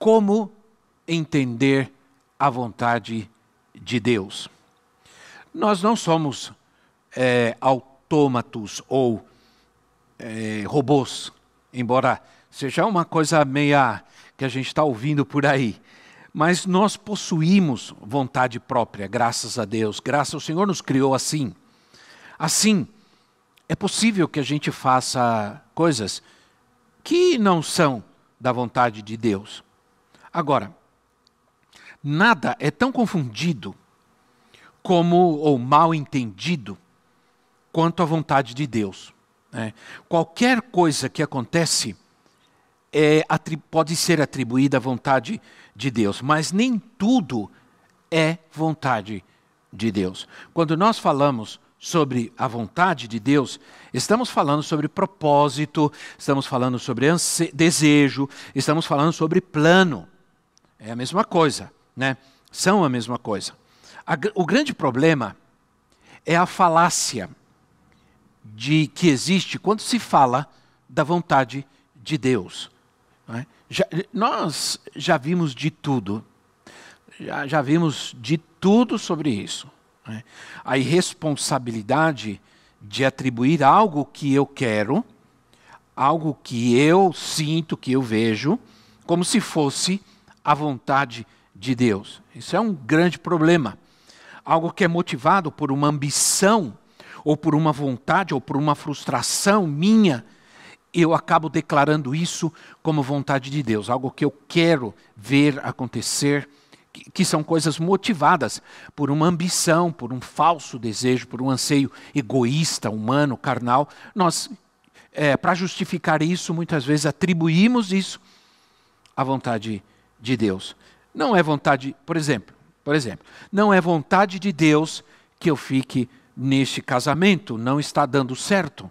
como entender a vontade de Deus. Nós não somos é, autômatos ou é, robôs, embora seja uma coisa meia que a gente está ouvindo por aí. Mas nós possuímos vontade própria, graças a Deus. Graças ao Senhor nos criou assim. Assim, é possível que a gente faça coisas que não são da vontade de Deus. Agora, nada é tão confundido como ou mal entendido quanto a vontade de Deus. Né? Qualquer coisa que acontece é, pode ser atribuída à vontade de Deus, mas nem tudo é vontade de Deus. Quando nós falamos sobre a vontade de Deus, estamos falando sobre propósito, estamos falando sobre desejo, estamos falando sobre plano. É a mesma coisa, né? São a mesma coisa. A, o grande problema é a falácia de que existe quando se fala da vontade de Deus. É? Já, nós já vimos de tudo, já, já vimos de tudo sobre isso. É? A irresponsabilidade de atribuir algo que eu quero, algo que eu sinto, que eu vejo, como se fosse a vontade de Deus. Isso é um grande problema. Algo que é motivado por uma ambição, ou por uma vontade, ou por uma frustração minha, eu acabo declarando isso como vontade de Deus, algo que eu quero ver acontecer, que são coisas motivadas por uma ambição, por um falso desejo, por um anseio egoísta, humano, carnal. Nós, é, para justificar isso, muitas vezes atribuímos isso à vontade de Deus. Não é vontade, por exemplo, por exemplo, não é vontade de Deus que eu fique neste casamento, não está dando certo.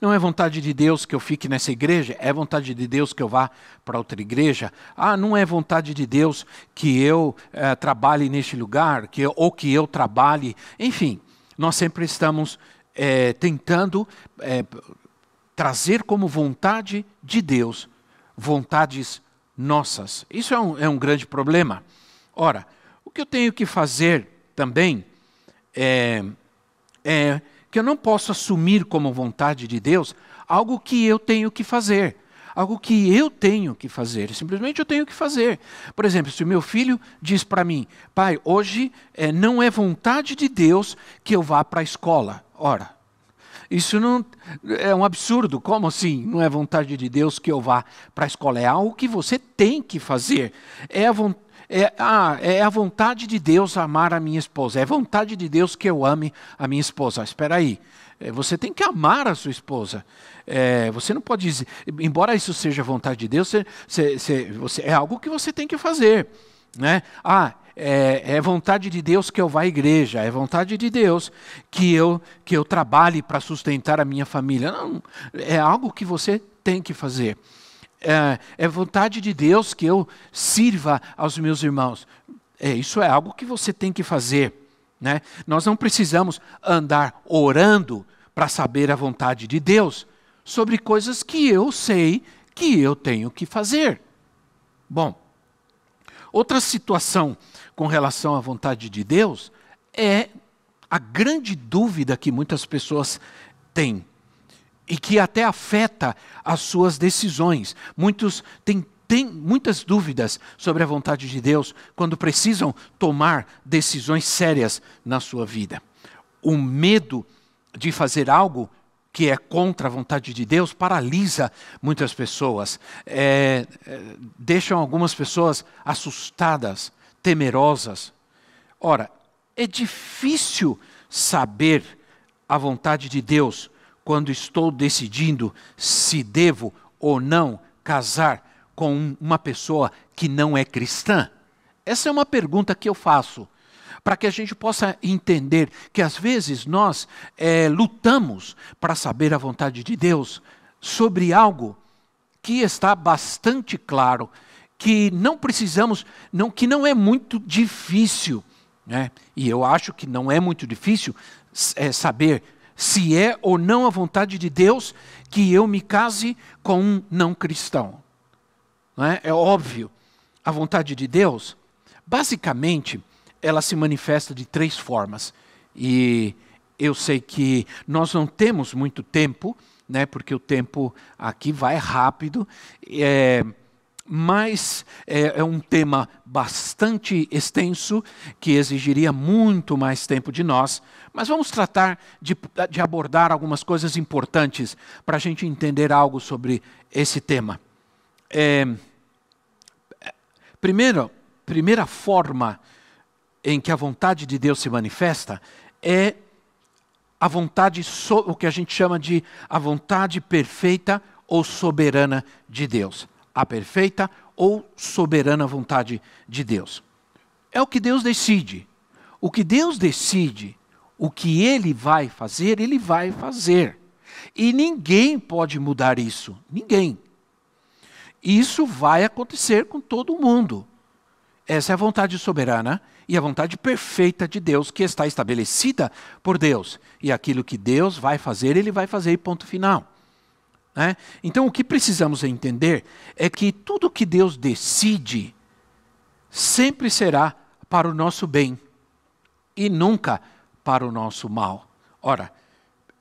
Não é vontade de Deus que eu fique nessa igreja, é vontade de Deus que eu vá para outra igreja. Ah, não é vontade de Deus que eu é, trabalhe neste lugar, que eu, ou que eu trabalhe. Enfim, nós sempre estamos é, tentando é, trazer como vontade de Deus vontades nossas. Isso é um, é um grande problema. Ora, o que eu tenho que fazer também é, é que eu não posso assumir como vontade de Deus algo que eu tenho que fazer. Algo que eu tenho que fazer, simplesmente eu tenho que fazer. Por exemplo, se o meu filho diz para mim, pai, hoje é, não é vontade de Deus que eu vá para a escola. Ora, isso não é um absurdo. Como assim? Não é vontade de Deus que eu vá para a escola. É algo que você tem que fazer. É a, é, ah, é a vontade de Deus amar a minha esposa. É vontade de Deus que eu ame a minha esposa. Espera aí. É, você tem que amar a sua esposa. É, você não pode dizer, embora isso seja vontade de Deus, você, você, você, é algo que você tem que fazer. Né? Ah, é, é, vontade de Deus que eu vá à igreja, é vontade de Deus que eu, que eu trabalhe para sustentar a minha família. Não, é algo que você tem que fazer. É, é vontade de Deus que eu sirva aos meus irmãos. É, isso é algo que você tem que fazer. Né? Nós não precisamos andar orando para saber a vontade de Deus sobre coisas que eu sei que eu tenho que fazer. Bom, outra situação com relação à vontade de Deus é a grande dúvida que muitas pessoas têm e que até afeta as suas decisões. Muitos têm, muitas dúvidas sobre a vontade de Deus quando precisam tomar decisões sérias na sua vida. O medo de fazer algo que é contra a vontade de Deus paralisa muitas pessoas, é, é, deixam algumas pessoas assustadas, temerosas. Ora, é difícil saber a vontade de Deus quando estou decidindo se devo ou não casar com uma pessoa que não é cristã? Essa é uma pergunta que eu faço para que a gente possa entender que às vezes nós é, lutamos para saber a vontade de Deus sobre algo que está bastante claro, que não precisamos, não, que não é muito difícil, né? e eu acho que não é muito difícil é, saber se é ou não a vontade de Deus que eu me case com um não cristão. Não é? é óbvio, a vontade de Deus, basicamente, ela se manifesta de três formas. E eu sei que nós não temos muito tempo, né, porque o tempo aqui vai rápido, é, mas é, é, um tema bastante extenso que exigiria muito mais tempo de nós. Mas vamos tratar de, de abordar algumas coisas importantes para a gente entender algo sobre esse tema. É, primeiro, primeira forma em que a vontade de Deus se manifesta é a vontade, o que a gente chama de a vontade perfeita ou soberana de Deus. A perfeita ou soberana vontade de Deus. É o que Deus decide. O que Deus decide, o que ele vai fazer, ele vai fazer. E ninguém pode mudar isso. Ninguém. Isso vai acontecer com todo mundo. Essa é a vontade soberana e a vontade perfeita de Deus que está estabelecida por Deus. E aquilo que Deus vai fazer, Ele vai fazer, ponto final. Né? Então, o que precisamos entender é que tudo que Deus decide sempre será para o nosso bem e nunca para o nosso mal. Ora,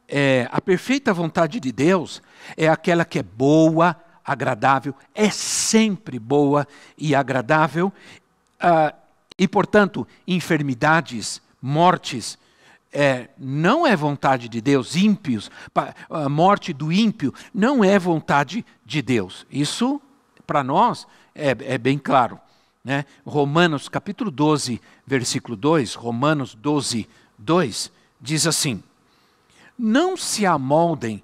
é, a perfeita vontade de Deus é aquela que é boa, agradável, é sempre boa e agradável, uh, e, portanto, enfermidades, mortes, é, não é vontade de Deus, ímpios, a morte do ímpio não é vontade de Deus. Isso, para nós, é, é, bem claro. Né? Romanos capítulo 12, versículo 2, Romanos 12, 2, diz assim: Não se amoldem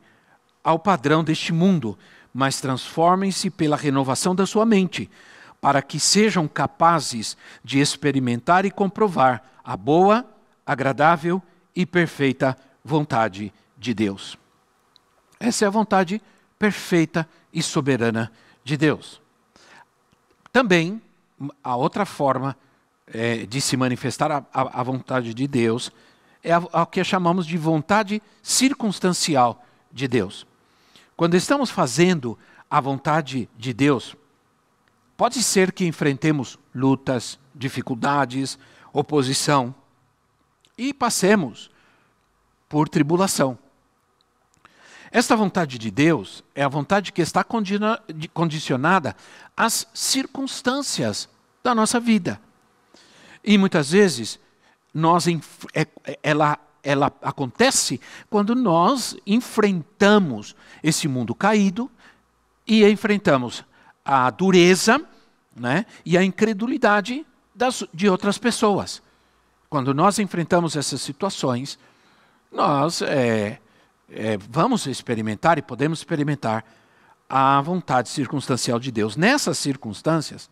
ao padrão deste mundo, mas transformem-se pela renovação da sua mente para que sejam capazes de experimentar e comprovar a boa, agradável e perfeita vontade de Deus. Essa é a vontade perfeita e soberana de Deus. Também, a outra forma é, de se manifestar a, a, a, vontade de Deus é a, a que chamamos de vontade circunstancial de Deus. Quando estamos fazendo a vontade de Deus, Pode ser que enfrentemos lutas, dificuldades, oposição e passemos por tribulação. Esta vontade de Deus é a vontade que está condicionada às circunstâncias da nossa vida. E muitas vezes nós, é, ela, ela acontece quando nós enfrentamos esse mundo caído e enfrentamos a dureza né, e a incredulidade das, de outras pessoas. Quando nós enfrentamos essas situações, nós é, é, vamos experimentar e podemos experimentar a vontade circunstancial de Deus. Nessas circunstâncias,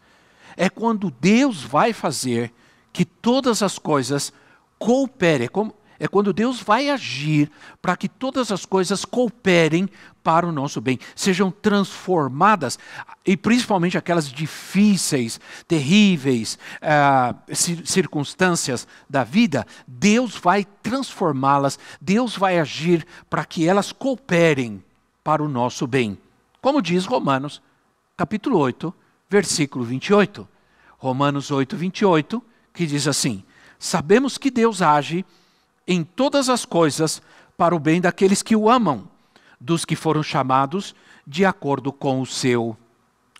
é quando Deus vai fazer que todas as coisas cooperem. Como, é quando Deus vai agir para que todas as coisas cooperem para o nosso bem, sejam transformadas, e principalmente aquelas difíceis, terríveis uh, circunstâncias da vida, Deus vai transformá-las, Deus vai agir para que elas cooperem para o nosso bem. Como diz Romanos, capítulo 8, versículo 28. Romanos 8, 28, que diz assim: Sabemos que Deus age em todas as coisas para o bem daqueles que o amam, dos que foram chamados de acordo com o seu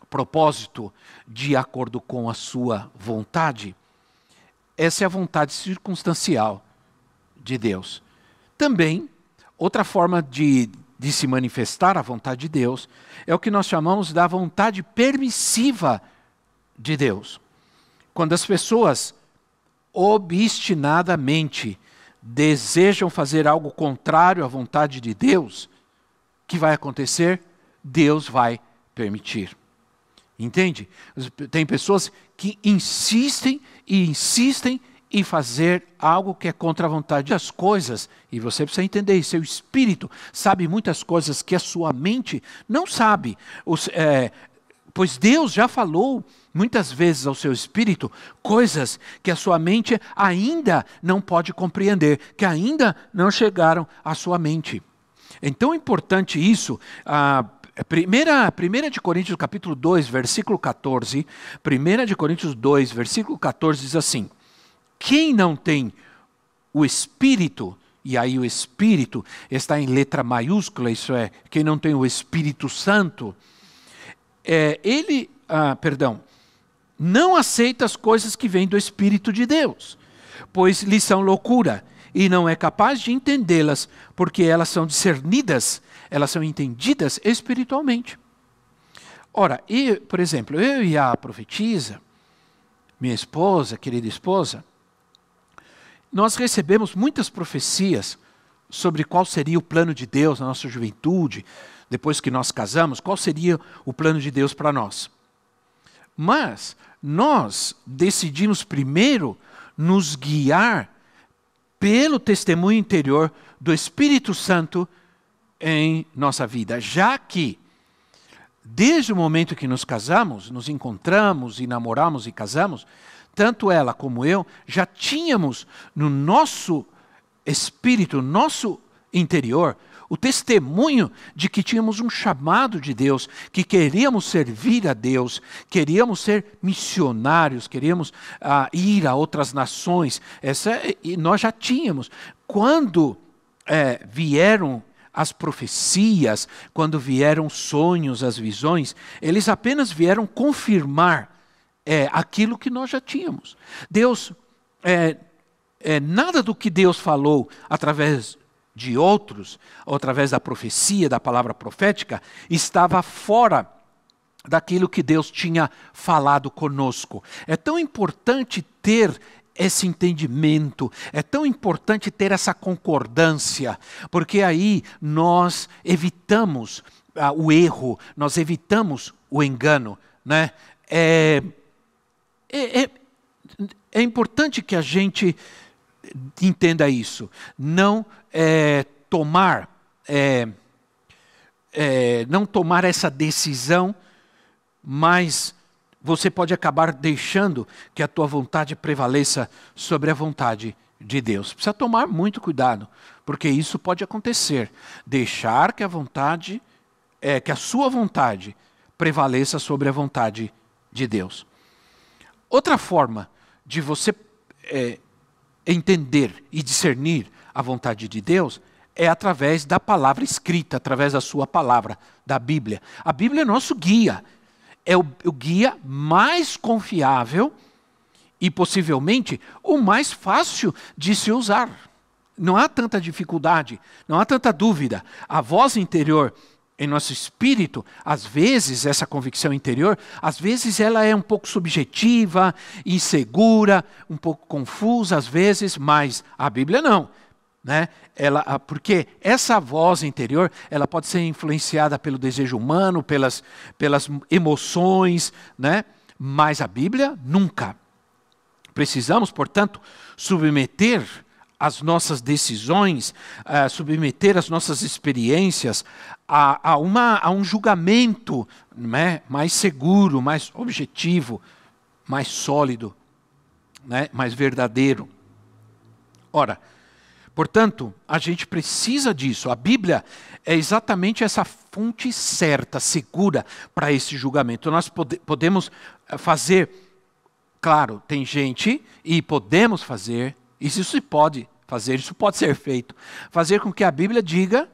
propósito, de acordo com a sua vontade. Essa é a vontade circunstancial de Deus. Também, outra forma de, de se manifestar a vontade de Deus é o que nós chamamos da vontade permissiva de Deus. Quando as pessoas obstinadamente desejam fazer algo contrário à vontade de Deus, que vai acontecer? Deus vai permitir. Entende? Tem pessoas que insistem e insistem em fazer algo que é contra a vontade das coisas. E você precisa entender. Seu espírito sabe muitas coisas que a sua mente não sabe. Os, é, pois Deus já falou muitas vezes ao seu espírito coisas que a sua mente ainda não pode compreender, que ainda não chegaram à sua mente. É tão importante isso. A primeira, primeira de Coríntios capítulo 2, versículo 14, primeira de Coríntios 2, versículo 14 diz assim: Quem não tem o espírito e aí o Espírito está em letra maiúscula, isso é, quem não tem o Espírito Santo, é, ele, ah, perdão, não aceita as coisas que vêm do Espírito de Deus, pois lhes são loucura e não é capaz de entendê-las, porque elas são discernidas, elas são entendidas espiritualmente. Ora, eu, por exemplo, eu e a profetisa, minha esposa, querida esposa, nós recebemos muitas profecias sobre qual seria o plano de Deus na nossa juventude, depois que nós casamos, qual seria o plano de Deus para nós. Mas nós decidimos primeiro nos guiar pelo testemunho interior do Espírito Santo em nossa vida, já que desde o momento que nos casamos, nos encontramos e namoramos e casamos, tanto ela como eu já tínhamos no nosso espírito, no nosso interior, o testemunho de que tínhamos um chamado de Deus, que queríamos servir a Deus, queríamos ser missionários, queríamos ah, ir a outras nações. Essa, e nós já tínhamos. Quando é, vieram as profecias, quando vieram sonhos, as visões, eles apenas vieram confirmar é, aquilo que nós já tínhamos. Deus, é, é, nada do que Deus falou através de outros, ou através da profecia, da palavra profética, estava fora daquilo que Deus tinha falado conosco. É tão importante ter esse entendimento, é tão importante ter essa concordância, porque aí nós evitamos ah, o erro, nós evitamos o engano. Né? É, é, é, é importante que a gente entenda isso. Não é, tomar, é, é, não tomar essa decisão, mas você pode acabar deixando que a tua vontade prevaleça sobre a vontade de Deus. Precisa tomar muito cuidado, porque isso pode acontecer. Deixar que a vontade, é, que a sua vontade prevaleça sobre a vontade de Deus. Outra forma de você é, entender e discernir a vontade de Deus é através da palavra escrita, através da sua palavra, da Bíblia. A Bíblia é nosso guia, é o, o guia mais confiável e possivelmente o mais fácil de se usar. Não há tanta dificuldade, não há tanta dúvida. A voz interior em nosso espírito, às vezes, essa convicção interior, às vezes ela é um pouco subjetiva, insegura, um pouco confusa, às vezes, mas a Bíblia não. Né? Ela, porque essa voz interior ela pode ser influenciada pelo desejo humano, pelas, pelas emoções, né? mas a Bíblia nunca. Precisamos, portanto, submeter as nossas decisões, uh, submeter as nossas experiências a, a, uma, a um julgamento né, mais seguro, mais objetivo, mais sólido, né, mais verdadeiro. Ora, portanto, a gente precisa disso. A Bíblia é exatamente essa fonte certa, segura para esse julgamento. Nós pode, podemos eh, fazer, claro, tem gente, e podemos fazer, isso se pode fazer, isso pode ser feito. Fazer com que a Bíblia diga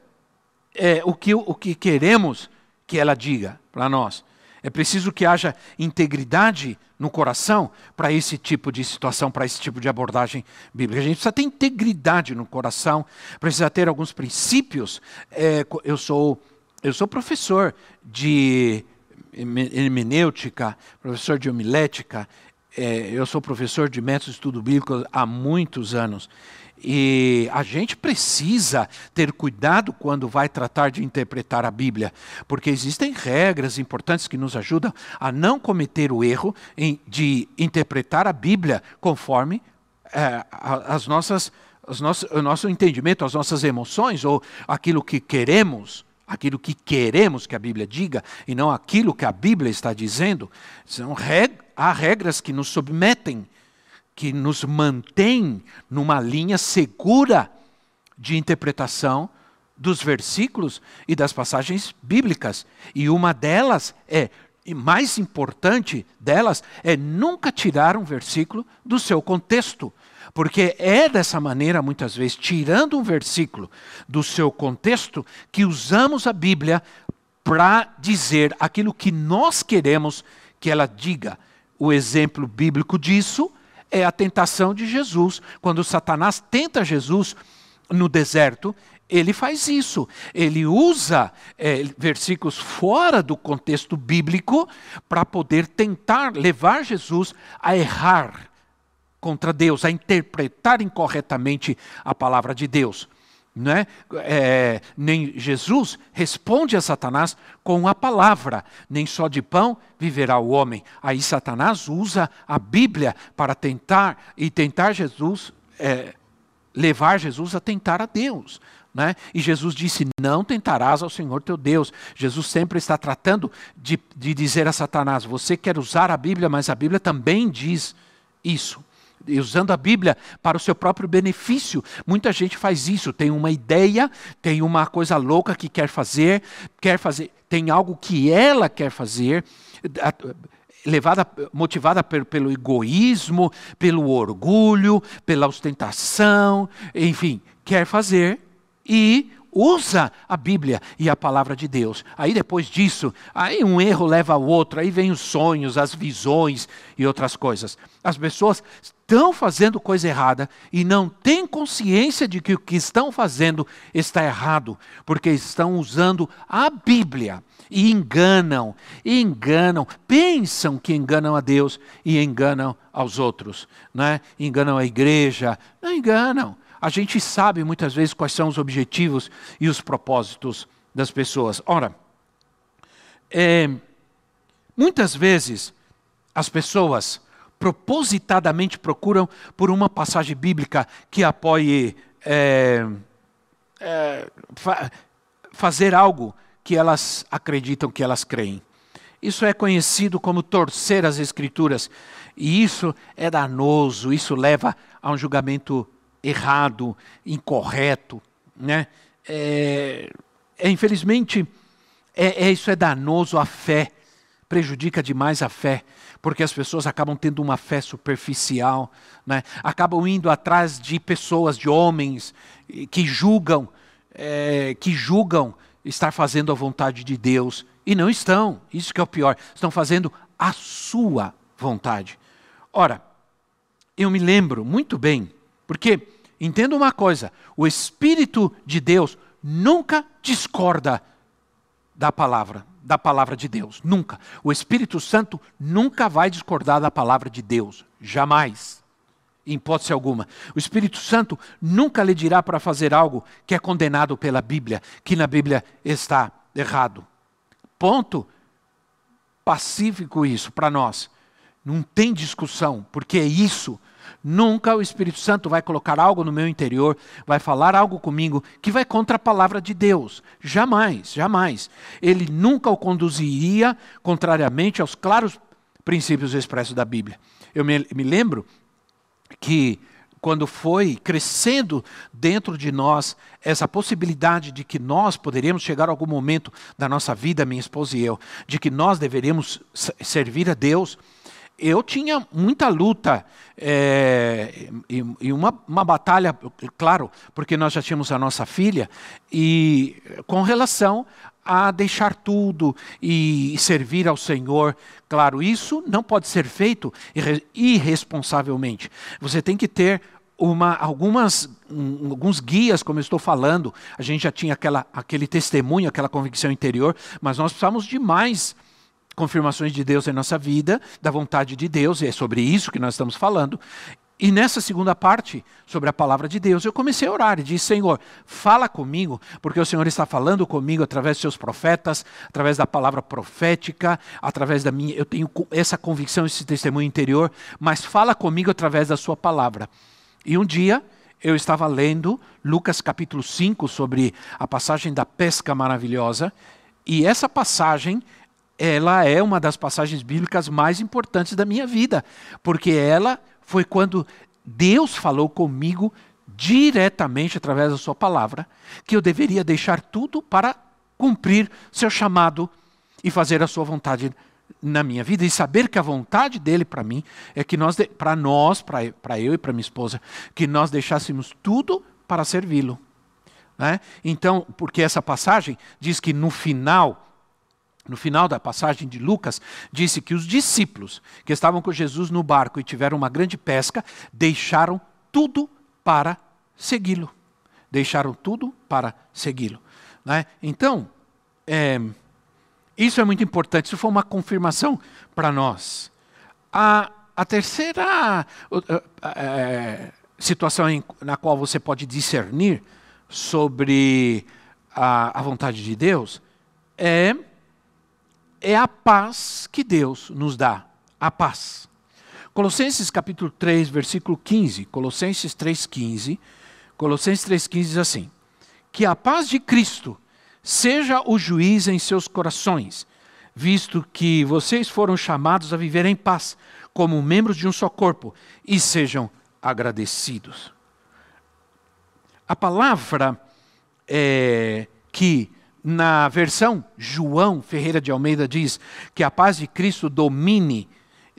é, o, que, o que queremos que ela diga para nós. É preciso que haja integridade no coração para esse tipo de situação, para esse tipo de abordagem bíblica. A gente precisa ter integridade no coração, precisa ter alguns princípios. É, eu, sou, eu sou professor de hermenêutica, professor de homilética, é, eu sou professor de método de estudo bíblico há muitos anos. E a gente precisa ter cuidado quando vai tratar de interpretar a Bíblia, porque existem regras importantes que nos ajudam a não cometer o erro de interpretar a Bíblia conforme é, as nossas, as nossas, o nosso entendimento, as nossas emoções ou aquilo que queremos aquilo que queremos que a Bíblia diga e não aquilo que a Bíblia está dizendo. São reg há regras que nos submetem, que nos mantêm numa linha segura de interpretação dos versículos e das passagens bíblicas. E uma delas é, e mais importante delas, é nunca tirar um versículo do seu contexto. Porque é dessa maneira, muitas vezes, tirando um versículo do seu contexto, que usamos a Bíblia para dizer aquilo que nós queremos que ela diga. O exemplo bíblico disso é a tentação de Jesus. Quando Satanás tenta Jesus no deserto, ele faz isso. Ele usa é, versículos fora do contexto bíblico para poder tentar levar Jesus a errar contra Deus, a interpretar incorretamente a palavra de Deus. Não é? é? nem Jesus responde a Satanás com a palavra, nem só de pão viverá o homem. Aí Satanás usa a Bíblia para tentar e tentar Jesus, é, levar Jesus a tentar a Deus. Né? E Jesus disse: Não tentarás ao Senhor teu Deus. Jesus sempre está tratando de, de dizer a Satanás: Você quer usar a Bíblia, mas a Bíblia também diz isso usando a Bíblia para o seu próprio benefício. Muita gente faz isso, tem uma ideia, tem uma coisa louca que quer fazer, quer fazer, tem algo que ela quer fazer, levada, motivada pelo egoísmo, pelo orgulho, pela ostentação, enfim, quer fazer e usa a Bíblia e a palavra de Deus. Aí depois disso, aí um erro leva ao outro, aí vem os sonhos, as visões e outras coisas. As pessoas estão fazendo coisa errada e não têm consciência de que o que estão fazendo está errado, porque estão usando a Bíblia e enganam, e enganam, pensam que enganam a Deus e enganam aos outros, né? enganam a igreja, não enganam a gente sabe muitas vezes quais são os objetivos e os propósitos das pessoas. Ora, é, muitas vezes as pessoas propositadamente procuram por uma passagem bíblica que apoie é, é, fa fazer algo que elas acreditam que elas creem. Isso é conhecido como torcer as escrituras. E isso é danoso, isso leva a um julgamento errado, incorreto, né? É, é infelizmente, é, é, isso é danoso à fé, prejudica demais a fé, porque as pessoas acabam tendo uma fé superficial, né? acabam indo atrás de pessoas, de homens que julgam, é, que julgam estar fazendo a vontade de Deus e não estão. Isso que é o pior. Estão fazendo a sua vontade. Ora, eu me lembro muito bem porque, entenda uma coisa: o Espírito de Deus nunca discorda da palavra, da palavra de Deus. Nunca. O Espírito Santo nunca vai discordar da palavra de Deus. Jamais. Em hipótese alguma. O Espírito Santo nunca lhe dirá para fazer algo que é condenado pela Bíblia, que na Bíblia está errado. Ponto. Pacífico isso para nós. Não tem discussão, porque é isso Nunca o Espírito Santo vai colocar algo no meu interior, vai falar algo comigo que vai contra a palavra de Deus. Jamais, jamais. Ele nunca o conduziria contrariamente aos claros princípios expressos da Bíblia. Eu me, me lembro que quando foi crescendo dentro de nós essa possibilidade de que nós poderíamos chegar a algum momento da nossa vida, minha esposa e eu, de que nós deveríamos servir a Deus, eu tinha muita luta é, e, e uma, uma, batalha, claro, porque nós já tínhamos a nossa filha, e com relação a deixar tudo e servir ao Senhor. Claro, isso não pode ser feito irresponsavelmente. Você tem que ter uma, algumas, um, alguns guias, como eu estou falando. A gente já tinha aquela, aquele testemunho, aquela convicção interior, mas nós precisamos de mais confirmações de Deus em nossa vida, da vontade de Deus, e é sobre isso que nós estamos falando. E nessa segunda parte, sobre a palavra de Deus, eu comecei a orar e disse: Senhor, fala comigo, porque o Senhor está falando comigo através dos seus profetas, através da palavra profética, através da minha. Eu tenho essa convicção, esse testemunho interior, mas fala comigo através da Sua palavra. E um dia, eu estava lendo Lucas capítulo 5 sobre a passagem da pesca maravilhosa, e essa passagem ela é uma das passagens bíblicas mais importantes da minha vida, porque ela foi quando Deus falou comigo diretamente através da Sua palavra que eu deveria deixar tudo para cumprir seu chamado e fazer a Sua vontade na minha vida e saber que a vontade dele para mim é que nós, para nós, para eu e para minha esposa, que nós deixássemos tudo para servi-lo. Né? Então, porque essa passagem diz que no final no final da passagem de Lucas, disse que os discípulos que estavam com Jesus no barco e tiveram uma grande pesca, deixaram tudo para segui-lo. Deixaram tudo para segui-lo. Né? Então, é, isso é muito importante, isso foi uma confirmação para nós. A, a terceira é, situação em, na qual você pode discernir sobre a, a vontade de Deus é é a paz que Deus nos dá, a paz. Colossenses capítulo 3, versículo 15, Colossenses 3:15, Colossenses 3:15 diz assim: Que a paz de Cristo seja o juiz em seus corações, visto que vocês foram chamados a viver em paz, como membros de um só corpo, e sejam agradecidos. A palavra é, que na versão João Ferreira de Almeida diz que a paz de Cristo domine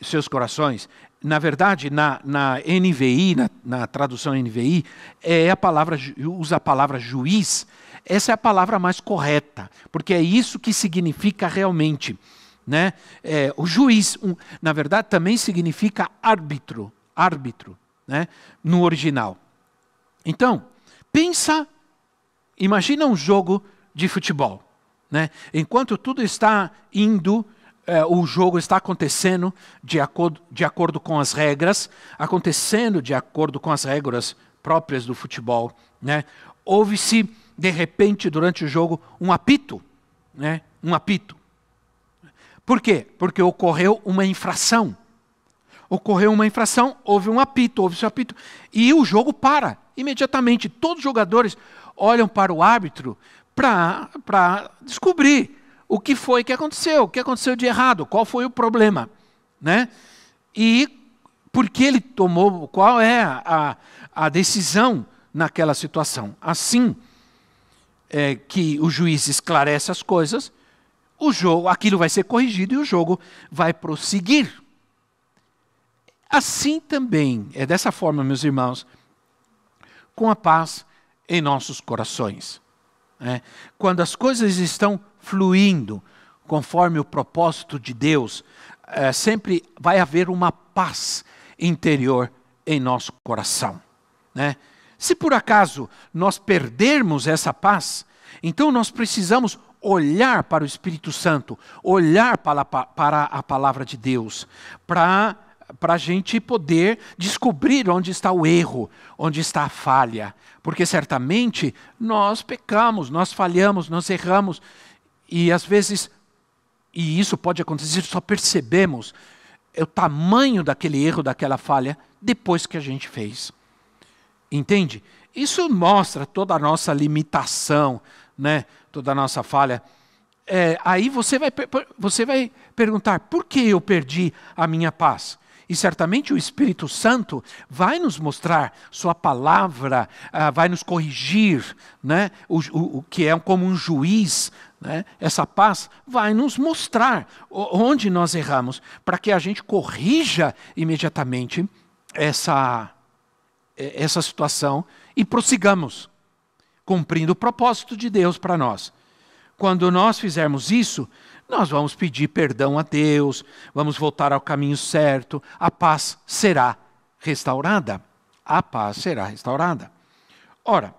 seus corações. Na verdade, na, na NVI, na, na, tradução NVI, é a palavra, usa a palavra juiz. Essa é a palavra mais correta, porque é isso que significa realmente. Né? É, o juiz, um, na verdade, também significa árbitro, árbitro, né? no original. Então, pensa, imagina um jogo de futebol. Né? Enquanto tudo está indo, é, o jogo está acontecendo de acordo, de acordo com as regras, acontecendo de acordo com as regras próprias do futebol. Né? Houve-se, de repente, durante o jogo, um apito. Né? Um apito. Por quê? Porque ocorreu uma infração. Ocorreu uma infração, houve um apito, houve um apito, e o jogo para imediatamente. Todos os jogadores olham para o árbitro para descobrir o que foi que aconteceu, o que aconteceu de errado, qual foi o problema. Né? E por que ele tomou, qual é a, a decisão naquela situação. Assim é, que o juiz esclarece as coisas, o jogo, aquilo vai ser corrigido e o jogo vai prosseguir. Assim também, é dessa forma, meus irmãos, com a paz em nossos corações. É, quando as coisas estão fluindo conforme o propósito de Deus, é, sempre vai haver uma paz interior em nosso coração. Né? Se por acaso nós perdermos essa paz, então nós precisamos olhar para o Espírito Santo, olhar para, para a palavra de Deus, para para a gente poder descobrir onde está o erro, onde está a falha. Porque certamente nós pecamos, nós falhamos, nós erramos. E às vezes, e isso pode acontecer, só percebemos o tamanho daquele erro, daquela falha, depois que a gente fez. Entende? Isso mostra toda a nossa limitação, né? toda a nossa falha. É, aí você vai, você vai perguntar: por que eu perdi a minha paz? E certamente o Espírito Santo vai nos mostrar, Sua palavra uh, vai nos corrigir, né? o, o, o que é como um juiz. Né? Essa paz vai nos mostrar onde nós erramos, para que a gente corrija imediatamente essa, essa situação e prossigamos, cumprindo o propósito de Deus para nós. Quando nós fizermos isso, nós vamos pedir perdão a Deus, vamos voltar ao caminho certo, a paz será restaurada. A paz será restaurada. Ora,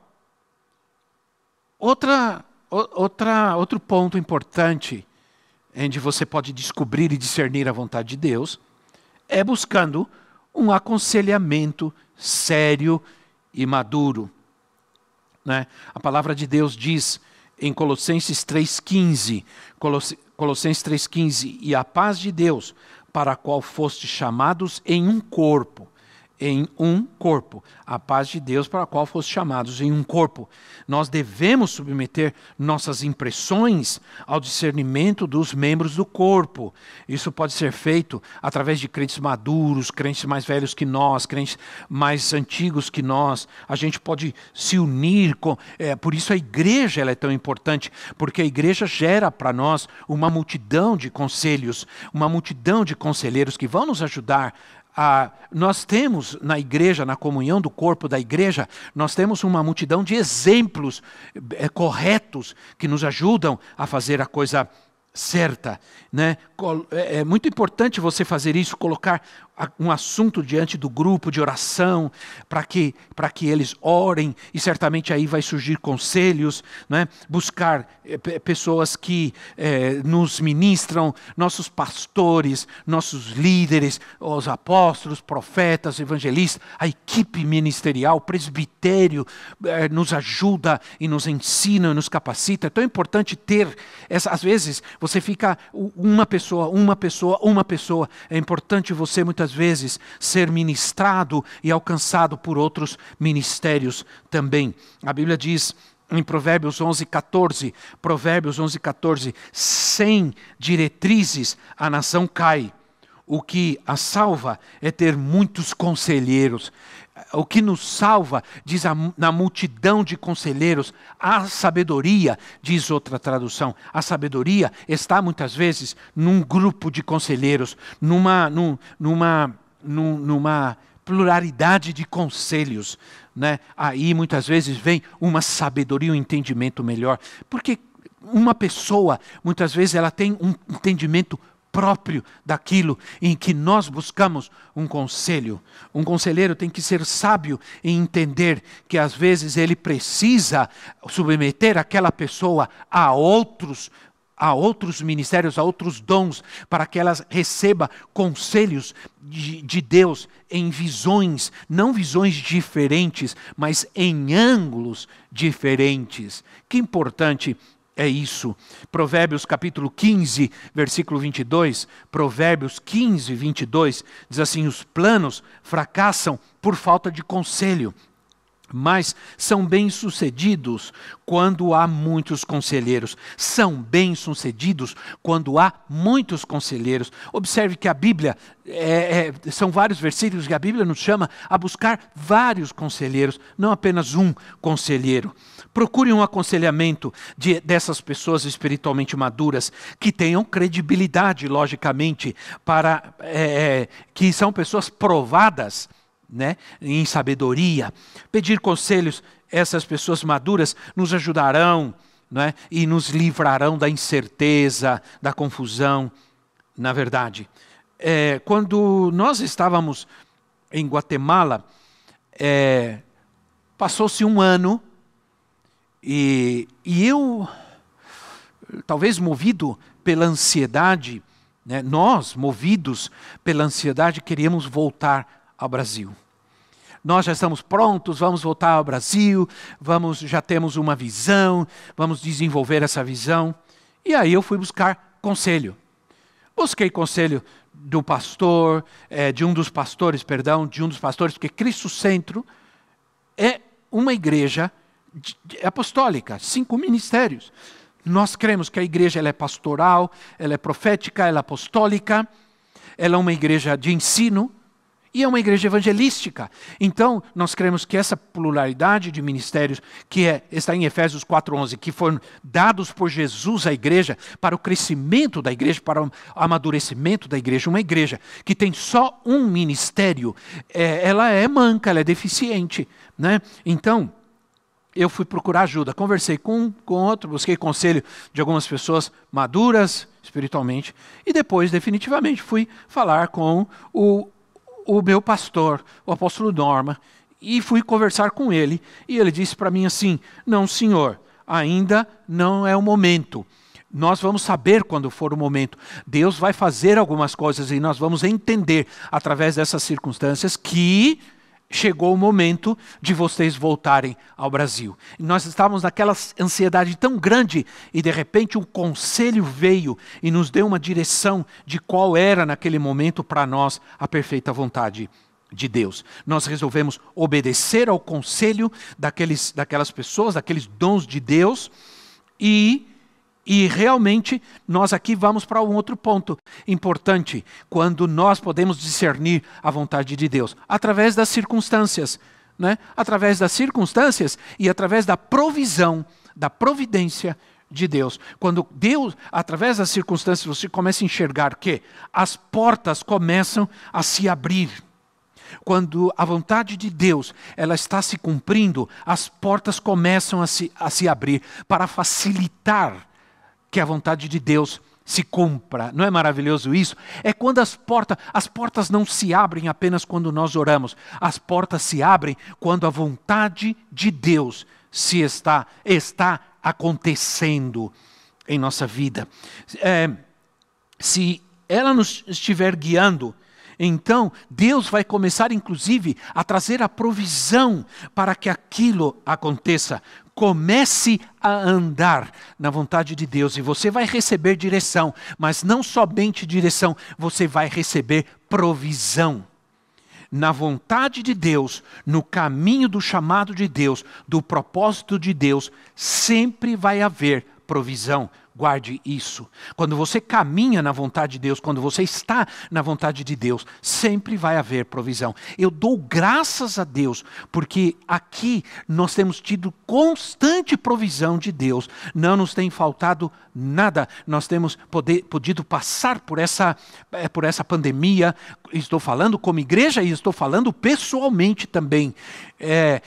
outra, outra, outro ponto importante onde você pode descobrir e discernir a vontade de Deus, é buscando um aconselhamento sério e maduro. Né? A palavra de Deus diz em Colossenses 3,15, Colossenses 3,15, e a paz de Deus, para a qual foste chamados em um corpo, em um corpo. A paz de Deus para a qual fomos chamados em um corpo. Nós devemos submeter nossas impressões ao discernimento dos membros do corpo. Isso pode ser feito através de crentes maduros, crentes mais velhos que nós, crentes mais antigos que nós. A gente pode se unir com. É, por isso a igreja é tão importante, porque a igreja gera para nós uma multidão de conselhos, uma multidão de conselheiros que vão nos ajudar ah, nós temos na igreja, na comunhão do corpo da igreja, nós temos uma multidão de exemplos é, corretos que nos ajudam a fazer a coisa certa. Né? É, é muito importante você fazer isso, colocar um assunto diante do grupo de oração, para que, que eles orem, e certamente aí vai surgir conselhos, né? buscar é, pessoas que é, nos ministram, nossos pastores, nossos líderes, os apóstolos, profetas, evangelistas, a equipe ministerial, o presbitério é, nos ajuda e nos ensina, nos capacita. É tão importante ter, essa, às vezes você fica uma pessoa, uma pessoa, uma pessoa. É importante você muitas vezes ser ministrado e alcançado por outros ministérios também. A Bíblia diz em Provérbios 11, 14, Provérbios 11, 14, sem diretrizes a nação cai. O que a salva é ter muitos conselheiros o que nos salva, diz a, na multidão de conselheiros, a sabedoria, diz outra tradução. A sabedoria está muitas vezes num grupo de conselheiros, numa, num, numa, num, numa pluralidade de conselhos. Né? Aí muitas vezes vem uma sabedoria, um entendimento melhor. Porque uma pessoa, muitas vezes, ela tem um entendimento próprio daquilo em que nós buscamos um conselho. Um conselheiro tem que ser sábio em entender que às vezes ele precisa submeter aquela pessoa a outros a outros ministérios, a outros dons, para que ela receba conselhos de, de, Deus em visões, não visões diferentes, mas em ângulos diferentes. Que importante é isso. Provérbios capítulo 15, versículo 22, Provérbios 15, 22, diz assim: os planos fracassam por falta de conselho, mas são bem-sucedidos quando há muitos conselheiros. São bem-sucedidos quando há muitos conselheiros. Observe que a Bíblia, é, é, são vários versículos que a Bíblia nos chama a buscar vários conselheiros, não apenas um conselheiro. Procure um aconselhamento de, dessas pessoas espiritualmente maduras, que tenham credibilidade, logicamente, para é, é que são pessoas provadas né, em sabedoria. Pedir conselhos, essas pessoas maduras nos ajudarão né, e nos livrarão da incerteza, da confusão. Na verdade, é, quando nós estávamos em Guatemala, é, passou-se um ano e, e eu, talvez movido pela ansiedade, né, nós, movidos pela ansiedade, queríamos voltar ao Brasil nós já estamos prontos, vamos voltar ao Brasil, vamos, já temos uma visão, vamos desenvolver essa visão. E aí eu fui buscar conselho. Busquei conselho do pastor, é, de um dos pastores, perdão, de um dos pastores, porque Cristo Centro é uma igreja apostólica, cinco ministérios. Nós cremos que a igreja ela é pastoral, ela é profética, ela é apostólica, ela é uma igreja de ensino, e é uma igreja evangelística. Então, nós cremos que essa pluralidade de ministérios, que é, está em Efésios 4,11, que foram dados por Jesus à igreja para o crescimento da igreja, para o amadurecimento da igreja, uma igreja que tem só um ministério, é, ela é manca, ela é deficiente. Né? Então, eu fui procurar ajuda, conversei com um, com outro, busquei conselho de algumas pessoas maduras espiritualmente, e depois, definitivamente, fui falar com o o meu pastor, o apóstolo Norma, e fui conversar com ele. E ele disse para mim assim: Não, senhor, ainda não é o momento. nós vamos saber quando for o momento. Deus vai fazer algumas coisas e nós vamos entender através dessas circunstâncias que chegou o momento de vocês voltarem ao Brasil. Nós estávamos naquela ansiedade tão grande e de repente um conselho veio e nos deu uma direção de qual era naquele momento para nós a perfeita vontade de Deus. Nós resolvemos obedecer ao conselho daqueles, daquelas pessoas, daqueles dons de Deus e e realmente nós aqui vamos para um outro ponto importante, quando nós podemos discernir a vontade de Deus através das circunstâncias, né? Através das circunstâncias e através da provisão, da providência de Deus. Quando Deus, através das circunstâncias, você começa a enxergar que as portas começam a se abrir. Quando a vontade de Deus ela está se cumprindo, as portas começam a se, a se abrir para facilitar que a vontade de Deus se cumpra. Não é maravilhoso isso? É quando as portas, as portas não se abrem apenas quando nós oramos. As portas se abrem quando a vontade de Deus se está está acontecendo em nossa vida. É, se ela nos estiver guiando, então Deus vai começar, inclusive, a trazer a provisão para que aquilo aconteça. Comece a andar na vontade de Deus e você vai receber direção, mas não somente direção, você vai receber provisão. Na vontade de Deus, no caminho do chamado de Deus, do propósito de Deus, sempre vai haver provisão. Guarde isso. Quando você caminha na vontade de Deus, quando você está na vontade de Deus, sempre vai haver provisão. Eu dou graças a Deus, porque aqui nós temos tido constante provisão de Deus. Não nos tem faltado nada. Nós temos poder, podido passar por essa, eh, por essa pandemia. Estou falando como igreja e estou falando pessoalmente também. É,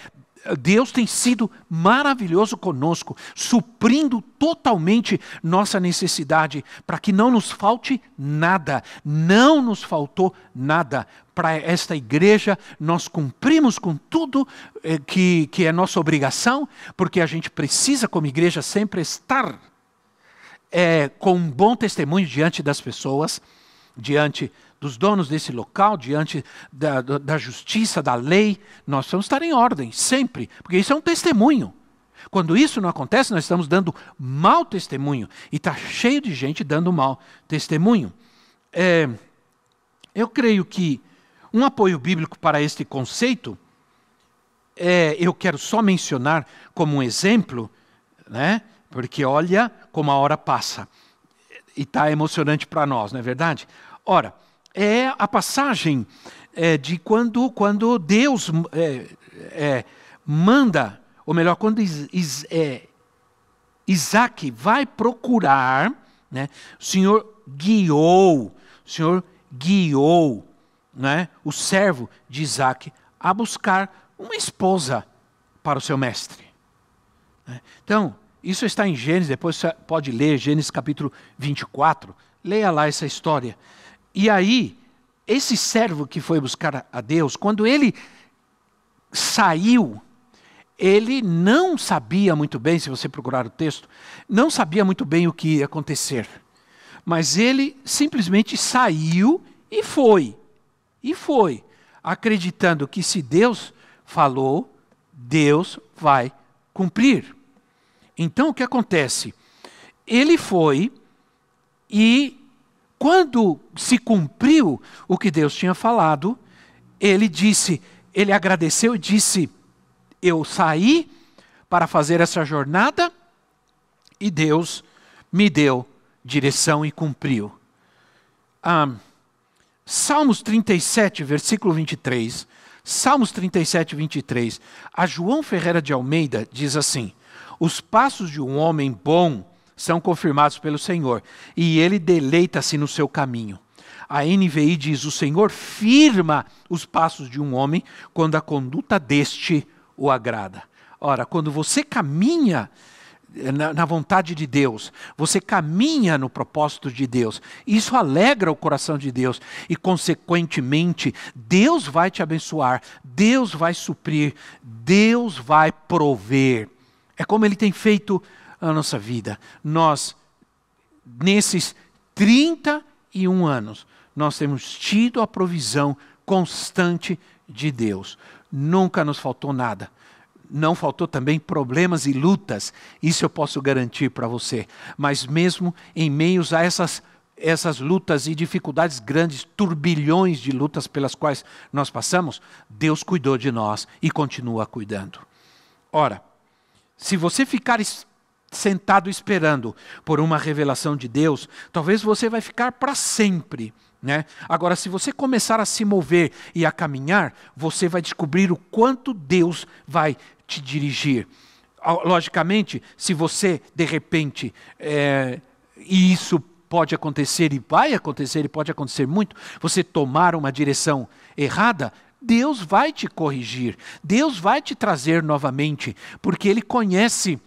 Deus tem sido maravilhoso conosco, suprindo totalmente nossa necessidade, para que não nos falte nada. Não nos faltou nada. Para esta igreja, nós cumprimos com tudo eh, que, que é nossa obrigação, porque a gente precisa, como igreja, sempre estar é, com um bom testemunho diante das pessoas, diante dos donos desse local, diante da, da justiça, da lei, nós vamos estar em ordem, sempre, porque isso é um testemunho. Quando isso não acontece, nós estamos dando mau testemunho. E está cheio de gente dando mau testemunho. É, eu creio que um apoio bíblico para este conceito, é, eu quero só mencionar como um exemplo, né? porque olha como a hora passa. E está emocionante para nós, não é verdade? Ora, é a passagem é, de quando, quando Deus é, é, manda, ou melhor, quando is, is, é, Isaac vai procurar, né, o Senhor guiou, o Senhor guiou né, o servo de Isaac a buscar uma esposa para o seu mestre. Né. Então, isso está em Gênesis, depois você pode ler Gênesis capítulo 24, leia lá essa história. E aí, esse servo que foi buscar a Deus, quando ele saiu, ele não sabia muito bem, se você procurar o texto, não sabia muito bem o que ia acontecer. Mas ele simplesmente saiu e foi. E foi, acreditando que se Deus falou, Deus vai cumprir. Então o que acontece? Ele foi e quando se cumpriu o que Deus tinha falado, ele disse, ele agradeceu e disse: Eu saí para fazer essa jornada e Deus me deu direção e cumpriu. Ah, Salmos 37, versículo 23. Salmos 37, 23. A João Ferreira de Almeida diz assim: Os passos de um homem bom são confirmados pelo Senhor, e ele deleita-se no seu caminho. A NVI diz: O Senhor firma os passos de um homem quando a conduta deste o agrada. Ora, quando você caminha na, na, vontade de Deus, você caminha no propósito de Deus, isso alegra o coração de Deus e, consequentemente, Deus vai te abençoar, Deus vai suprir, Deus vai prover. É como Ele tem feito a nossa vida. Nós nesses 31 anos, nós temos tido a provisão constante de Deus. Nunca nos faltou nada. Não faltou também problemas e lutas, isso eu posso garantir para você. Mas mesmo em meios a essas essas lutas e dificuldades grandes, turbilhões de lutas pelas quais nós passamos, Deus cuidou de nós e continua cuidando. Ora, se você ficar sentado esperando por uma revelação de Deus, talvez você vai ficar para sempre. Né? Agora, se você começar a se mover e a caminhar, você vai descobrir o quanto Deus vai te dirigir. Logicamente, se você, de repente, é, e isso pode acontecer e vai acontecer e pode acontecer muito, você tomar uma direção errada, Deus vai te corrigir, Deus vai te trazer novamente, porque Ele conhece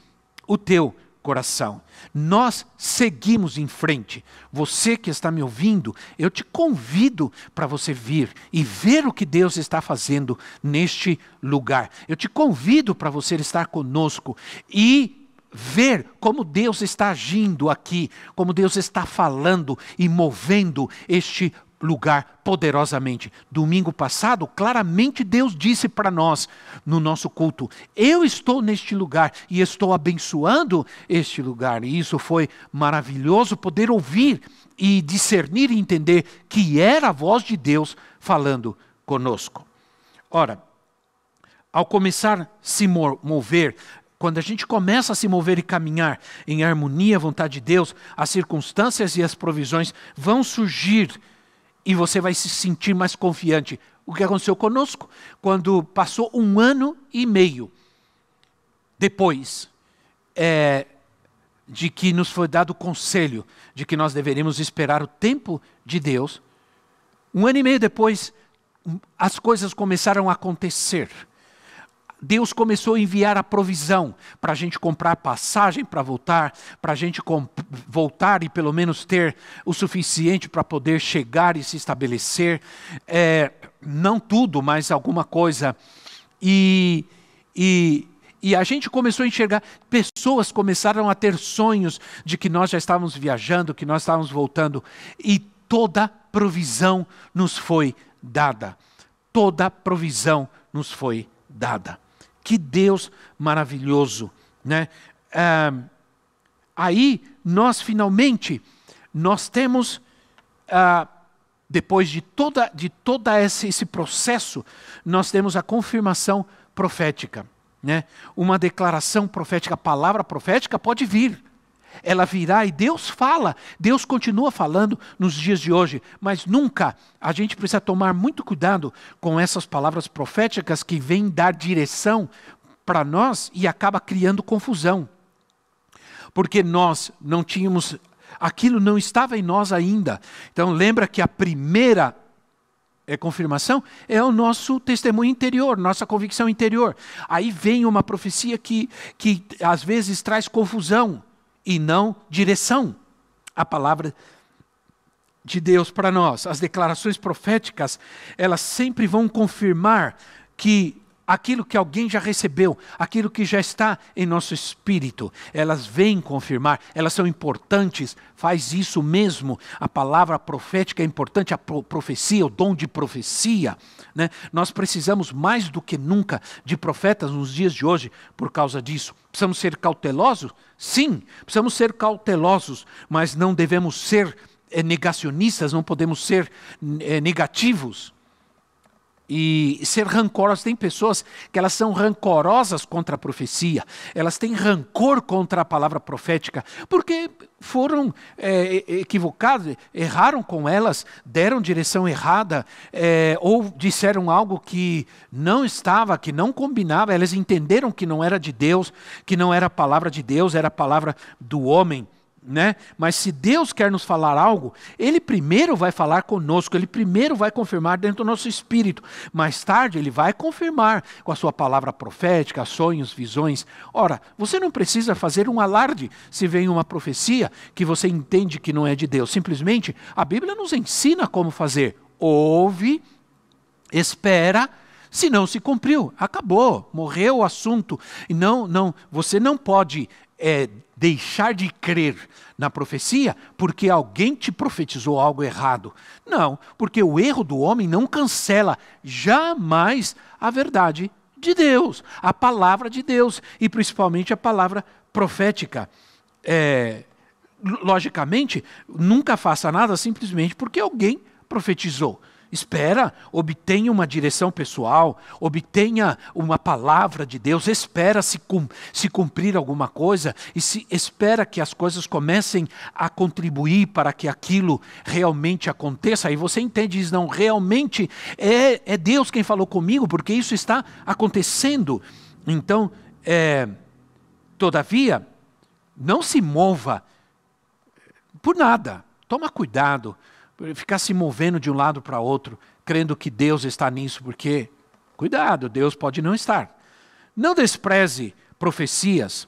o teu coração. Nós seguimos em frente. Você que está me ouvindo, eu te convido para você vir e ver o que Deus está fazendo neste lugar. Eu te convido para você estar conosco e ver como Deus está agindo aqui, como Deus está falando e movendo este lugar poderosamente. Domingo passado, claramente Deus disse para nós no nosso culto: Eu estou neste lugar e estou abençoando este lugar. E isso foi maravilhoso poder ouvir e discernir e entender que era a voz de Deus falando conosco. Ora, ao começar a se mover quando a gente começa a se mover e caminhar em harmonia à vontade de Deus, as circunstâncias e as provisões vão surgir e você vai se sentir mais confiante. O que aconteceu conosco? Quando passou um ano e meio depois é, de que nos foi dado o conselho de que nós deveríamos esperar o tempo de Deus, um ano e meio depois, as coisas começaram a acontecer. Deus começou a enviar a provisão para a gente comprar passagem para voltar, para a gente voltar e pelo menos ter o suficiente para poder chegar e se estabelecer. É, não tudo, mas alguma coisa. E, e, e a gente começou a enxergar, pessoas começaram a ter sonhos de que nós já estávamos viajando, que nós estávamos voltando, e toda provisão nos foi dada. Toda provisão nos foi dada. Que Deus maravilhoso, né? Ah, aí nós finalmente nós temos ah, depois de toda de toda esse, esse processo nós temos a confirmação profética, né? Uma declaração profética, a palavra profética pode vir, ela virá e Deus fala, Deus continua falando nos dias de hoje, mas nunca a gente precisa tomar muito cuidado com essas palavras proféticas que vêm dar direção para nós e acaba criando confusão. Porque nós não tínhamos, aquilo não estava em nós ainda. Então lembra que a primeira é confirmação, é o nosso testemunho interior, nossa convicção interior. Aí vem uma profecia que, que às vezes traz confusão e não direção. A palavra de Deus para nós, as declarações proféticas, elas sempre vão confirmar que aquilo que alguém já recebeu, aquilo que já está em nosso espírito, elas vêm confirmar, elas são importantes, faz isso mesmo. A palavra profética é importante, a profecia, o dom de profecia. Né? Nós precisamos mais do que nunca de profetas nos dias de hoje por causa disso. Precisamos ser cautelosos? Sim, precisamos ser cautelosos, mas não devemos ser é, negacionistas, não podemos ser é, negativos e ser rancorosos. Tem pessoas que elas são rancorosas contra a profecia, elas têm rancor contra a palavra profética, porque foram é, equivocadas, erraram com elas, deram direção errada, é, ou disseram algo que não estava, que não combinava, elas entenderam que não era de Deus, que não era a palavra de Deus, era a palavra do homem né? Mas se Deus quer nos falar algo, Ele primeiro vai falar conosco, Ele primeiro vai confirmar dentro do nosso espírito. Mais tarde, Ele vai confirmar com a sua palavra profética, sonhos, visões. Ora, você não precisa fazer um alarde se vem uma profecia que você entende que não é de Deus. Simplesmente, a Bíblia nos ensina como fazer. Ouve, espera se não se cumpriu, acabou, morreu o assunto. E não, não, você não pode é, deixar de crer na profecia porque alguém te profetizou algo errado. Não, porque o erro do homem não cancela jamais a verdade de Deus, a palavra de Deus e principalmente a palavra profética. É, logicamente, nunca faça nada simplesmente porque alguém profetizou. Espera, obtenha uma direção pessoal, obtenha uma palavra de Deus, espera se, se cumprir alguma coisa e se espera que as coisas comecem a contribuir para que aquilo realmente aconteça. Aí você entende, diz, não, realmente é, é Deus quem falou comigo, porque isso está acontecendo. Então, é, todavia, não se mova por nada, toma cuidado ficar se movendo de um lado para outro, crendo que Deus está nisso, porque, cuidado, Deus pode não estar. Não despreze profecias,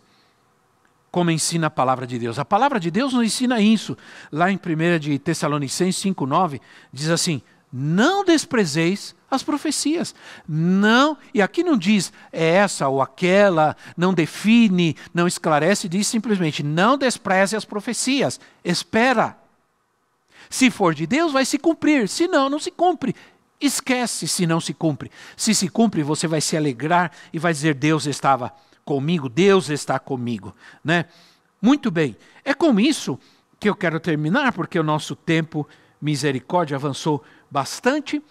como ensina a palavra de Deus. A palavra de Deus nos ensina isso. Lá em 1 de Tessalonicenses 5,9, diz assim: não desprezeis as profecias. Não, e aqui não diz é essa ou aquela, não define, não esclarece, diz simplesmente: não despreze as profecias. Espera. Se for de Deus, vai se cumprir. Se não, não se cumpre. Esquece se não se cumpre. Se se cumpre, você vai se alegrar e vai dizer: Deus estava comigo, Deus está comigo. Né? Muito bem. É com isso que eu quero terminar, porque o nosso tempo, misericórdia, avançou bastante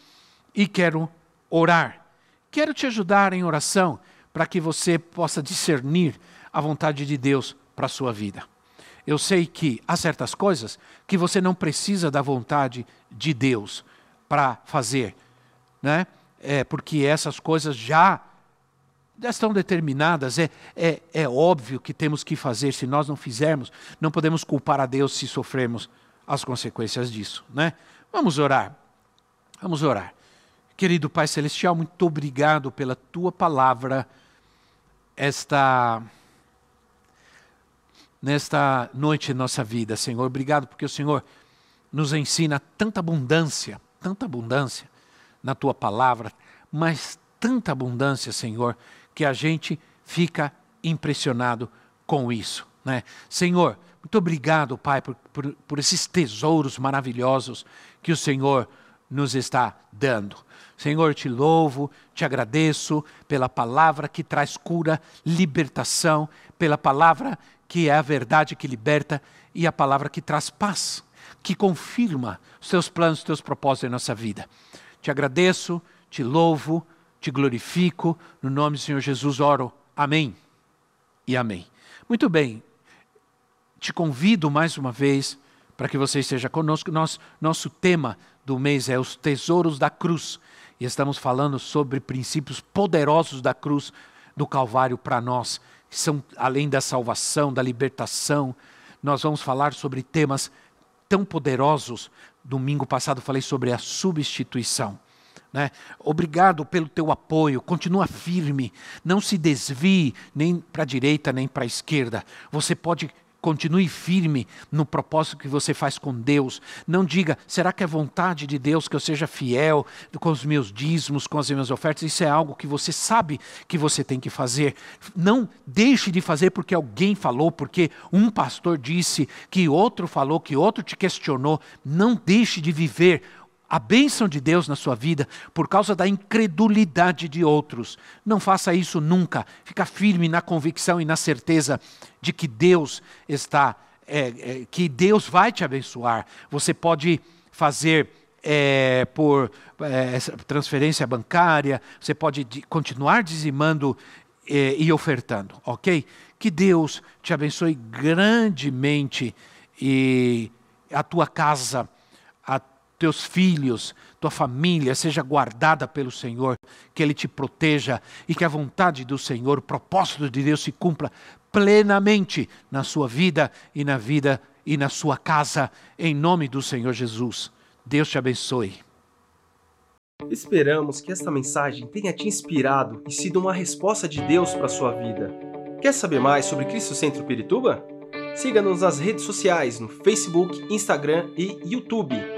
e quero orar. Quero te ajudar em oração para que você possa discernir a vontade de Deus para a sua vida. Eu sei que há certas coisas que você não precisa da vontade de Deus para fazer, né? É, porque essas coisas já, já estão determinadas. É, é, é óbvio que temos que fazer. Se nós não fizermos, não podemos culpar a Deus se sofrermos as consequências disso, né? Vamos orar. Vamos orar. Querido Pai Celestial, muito obrigado pela tua palavra, esta nesta noite em nossa vida, Senhor. Obrigado porque o Senhor nos ensina tanta abundância, tanta abundância na tua palavra, mas tanta abundância, Senhor, que a gente fica impressionado com isso. Né? Senhor, muito obrigado, Pai, por, por, por esses tesouros maravilhosos que o Senhor nos está dando. Senhor, te louvo, te agradeço pela palavra que traz cura, libertação, pela palavra que é a verdade que liberta e a palavra que traz paz, que confirma os teus planos, os teus propósitos em nossa vida. Te agradeço, te louvo, te glorifico, no nome do Senhor Jesus oro. Amém e amém. Muito bem, te convido mais uma vez para que você esteja conosco. Nosso, nosso tema do mês é os tesouros da cruz. E estamos falando sobre princípios poderosos da cruz do Calvário para nós que são além da salvação, da libertação. Nós vamos falar sobre temas tão poderosos. Domingo passado falei sobre a substituição. Né? Obrigado pelo teu apoio, continua firme, não se desvie nem para a direita nem para a esquerda. Você pode Continue firme no propósito que você faz com Deus. Não diga, será que é vontade de Deus que eu seja fiel com os meus dízimos, com as minhas ofertas? Isso é algo que você sabe que você tem que fazer. Não deixe de fazer porque alguém falou, porque um pastor disse, que outro falou, que outro te questionou. Não deixe de viver a bênção de Deus na sua vida por causa da incredulidade de outros. Não faça isso nunca. Fica firme na convicção e na certeza de que Deus está, é, é, que Deus vai te abençoar. Você pode fazer é, por é, transferência bancária, você pode continuar dizimando é, e ofertando, ok? Que Deus te abençoe grandemente e a tua casa teus filhos, tua família seja guardada pelo Senhor, que Ele te proteja e que a vontade do Senhor, o propósito de Deus se cumpra plenamente na sua vida e na vida e na sua casa, em nome do Senhor Jesus. Deus te abençoe. Esperamos que esta mensagem tenha te inspirado e sido uma resposta de Deus para a sua vida. Quer saber mais sobre Cristo Centro Pirituba? Siga-nos nas redes sociais no Facebook, Instagram e YouTube